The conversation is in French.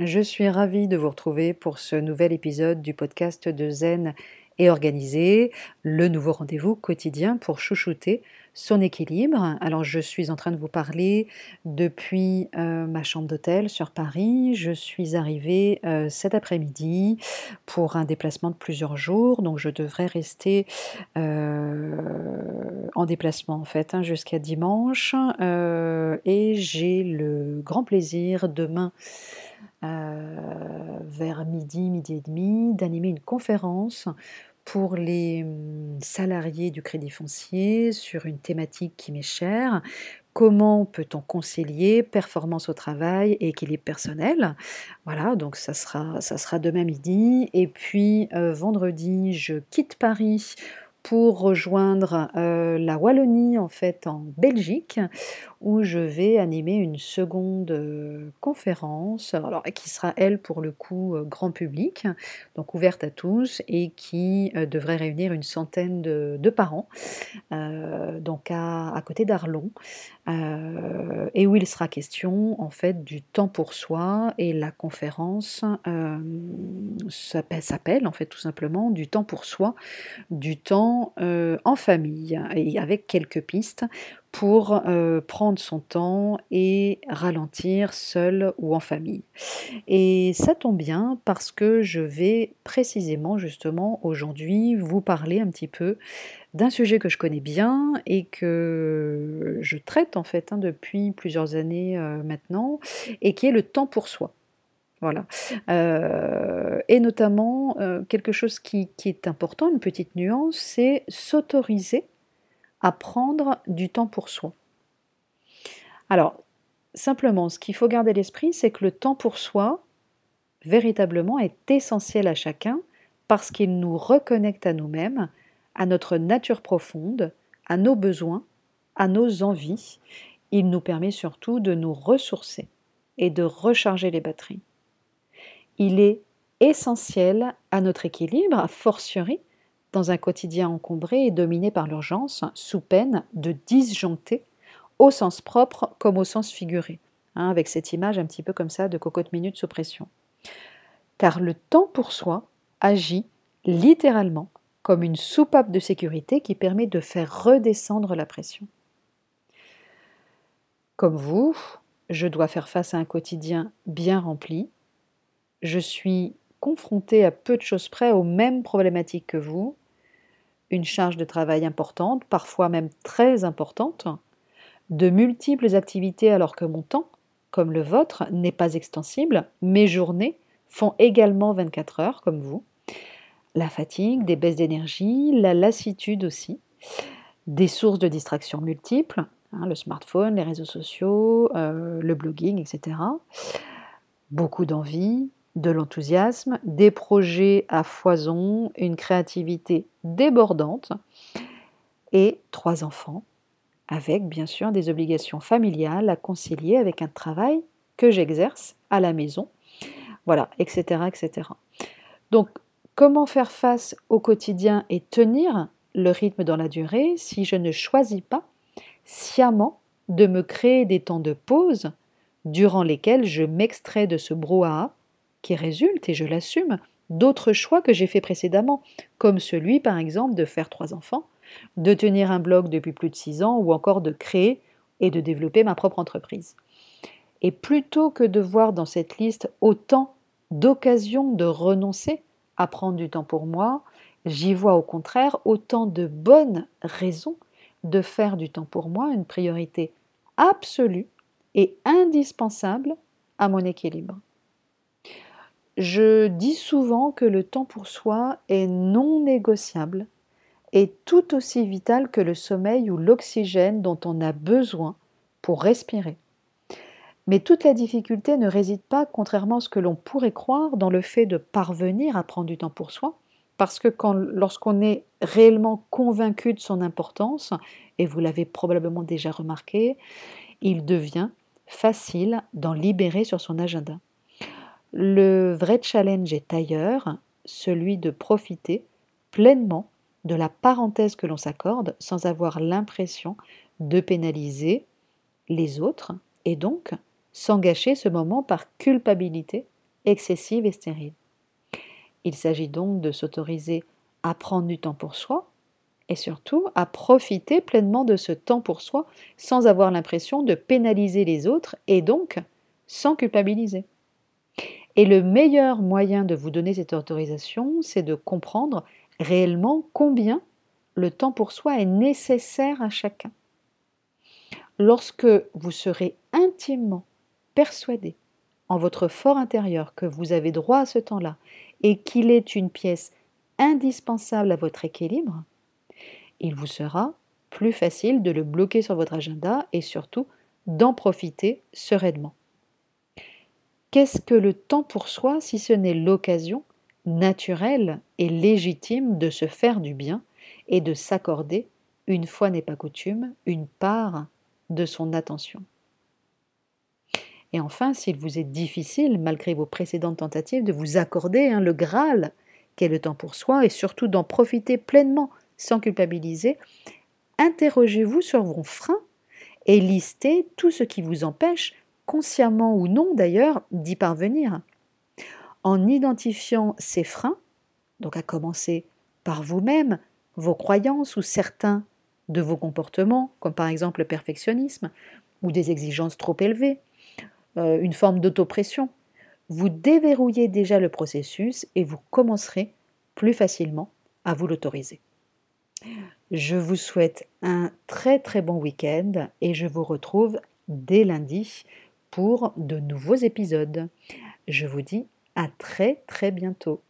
Je suis ravie de vous retrouver pour ce nouvel épisode du podcast de Zen et Organisé, le nouveau rendez-vous quotidien pour chouchouter son équilibre. Alors je suis en train de vous parler depuis euh, ma chambre d'hôtel sur Paris. Je suis arrivée euh, cet après-midi pour un déplacement de plusieurs jours, donc je devrais rester euh, en déplacement en fait hein, jusqu'à dimanche. et j'ai le grand plaisir demain. Vers midi, midi et demi, d'animer une conférence pour les hum, salariés du Crédit foncier sur une thématique qui m'est chère. Comment peut-on concilier performance au travail et équilibre personnel? Voilà, donc ça sera, ça sera demain midi. Et puis euh, vendredi, je quitte Paris pour rejoindre euh, la Wallonie en fait en Belgique où je vais animer une seconde euh, conférence alors qui sera elle pour le coup euh, grand public donc ouverte à tous et qui devrait réunir une centaine de, parents donc à, côté d'Arlon et où il sera question en fait du temps pour soi et la conférence s'appelle en fait tout simplement du temps pour soi du temps euh, en famille et avec quelques pistes pour euh, prendre son temps et ralentir seul ou en famille. Et ça tombe bien parce que je vais précisément justement aujourd'hui vous parler un petit peu d'un sujet que je connais bien et que je traite en fait hein, depuis plusieurs années euh, maintenant et qui est le temps pour soi. Voilà. Euh, et notamment, euh, quelque chose qui, est important, une petite nuance, c'est s'autoriser à prendre du temps pour soi. Alors, simplement, ce qu'il faut garder à l'esprit, c'est que le temps pour soi, véritablement, est essentiel à chacun parce qu'il nous reconnecte à nous-mêmes, à notre nature profonde, à nos besoins, à nos envies. Il nous permet surtout de nous ressourcer et de recharger les batteries il est essentiel à notre équilibre, a fortiori dans un quotidien encombré et dominé par l'urgence, sous peine de disjoncter au sens propre comme au sens figuré, hein, avec cette image un petit peu comme ça de cocotte minute sous pression. Car le temps pour soi agit littéralement comme une soupape de sécurité qui permet de faire redescendre la pression. Comme vous, je dois faire face à un quotidien bien rempli, je suis confrontée à peu de choses près aux mêmes problématiques que vous, une charge de travail importante, parfois même très importante, de multiples activités alors que mon temps, comme le vôtre, n'est pas extensible, mes journées font également 24 heures comme vous, la fatigue, des baisses d'énergie, la lassitude aussi, des sources de distraction multiples, hein, le smartphone, les réseaux sociaux, euh, le blogging, etc. Beaucoup d'envie, de l'enthousiasme, des projets à foison, une créativité débordante et trois enfants, avec bien sûr des obligations familiales à concilier avec un travail que j'exerce à la maison, voilà, etc., etc. Donc, comment faire face au quotidien et tenir le rythme dans la durée si je ne choisis pas sciemment de me créer des temps de pause durant lesquels je m'extrais de ce brouhaha qui résulte, et je l'assume, d'autres choix que j'ai faits précédemment, comme celui par exemple de faire trois enfants, de tenir un blog depuis plus de six ans ou encore de créer et de développer ma propre entreprise. Et plutôt que de voir dans cette liste autant d'occasions de renoncer à prendre du temps pour moi, j'y vois au contraire autant de bonnes raisons de faire du temps pour moi une priorité absolue et indispensable à mon équilibre. Je dis souvent que le temps pour soi est non négociable et tout aussi vital que le sommeil ou l'oxygène dont on a besoin pour respirer. Mais toute la difficulté ne réside pas, contrairement à ce que l'on pourrait croire, dans le fait de parvenir à prendre du temps pour soi, parce que lorsqu'on est réellement convaincu de son importance, et vous l'avez probablement déjà remarqué, il devient facile d'en libérer sur son agenda. Le vrai challenge est ailleurs, celui de profiter pleinement de la parenthèse que l'on s'accorde sans avoir l'impression de pénaliser les autres et donc sans gâcher ce moment par culpabilité excessive et stérile. Il s'agit donc de s'autoriser à prendre du temps pour soi et surtout à profiter pleinement de ce temps pour soi sans avoir l'impression de pénaliser les autres et donc sans culpabiliser. Et le meilleur moyen de vous donner cette autorisation, c'est de comprendre réellement combien le temps pour soi est nécessaire à chacun. Lorsque vous serez intimement persuadé en votre fort intérieur que vous avez droit à ce temps-là et qu'il est une pièce indispensable à votre équilibre, il vous sera plus facile de le bloquer sur votre agenda et surtout d'en profiter sereinement. Qu'est-ce que le temps pour soi si ce n'est l'occasion naturelle et légitime de se faire du bien et de s'accorder, une fois n'est pas coutume, une part de son attention? Et enfin, s'il vous est difficile, malgré vos précédentes tentatives, de vous accorder hein, le Graal qu'est le temps pour soi et surtout d'en profiter pleinement sans culpabiliser, interrogez-vous sur vos freins et listez tout ce qui vous empêche consciemment ou non d'ailleurs, d'y parvenir. En identifiant ces freins, donc à commencer par vous-même, vos croyances ou certains de vos comportements, comme par exemple le perfectionnisme ou des exigences trop élevées, euh, une forme d'autopression, vous déverrouillez déjà le processus et vous commencerez plus facilement à vous l'autoriser. Je vous souhaite un très très bon week-end et je vous retrouve dès lundi pour de nouveaux épisodes. Je vous dis à très très bientôt.